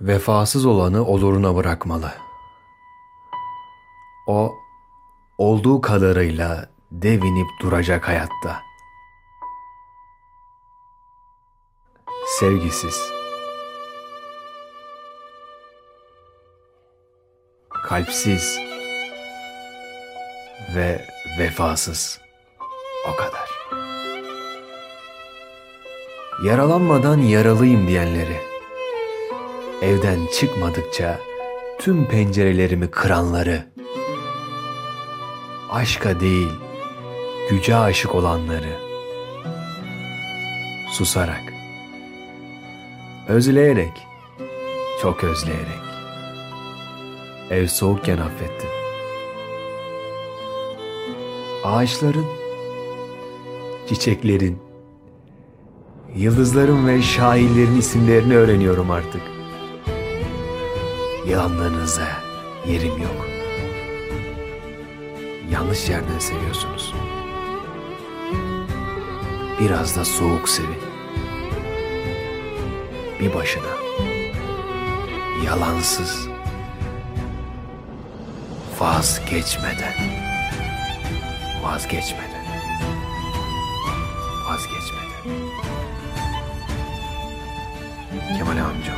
Vefasız olanı oluruna bırakmalı. O olduğu kadarıyla devinip duracak hayatta. Sevgisiz. Kalpsiz ve vefasız. O kadar. Yaralanmadan yaralıyım diyenleri. Evden çıkmadıkça tüm pencerelerimi kıranları. Aşka değil, güce aşık olanları. Susarak. Özleyerek. Çok özleyerek. Ev soğukken affettim. Ağaçların, çiçeklerin, yıldızların ve şairlerin isimlerini öğreniyorum artık. Yalanlarınıza yerim yok. Yanlış yerden seviyorsunuz. Biraz da soğuk sevin. Bir başına. Yalansız. Vazgeçmeden. Vazgeçmeden. Vazgeçmeden. Kemal amcam.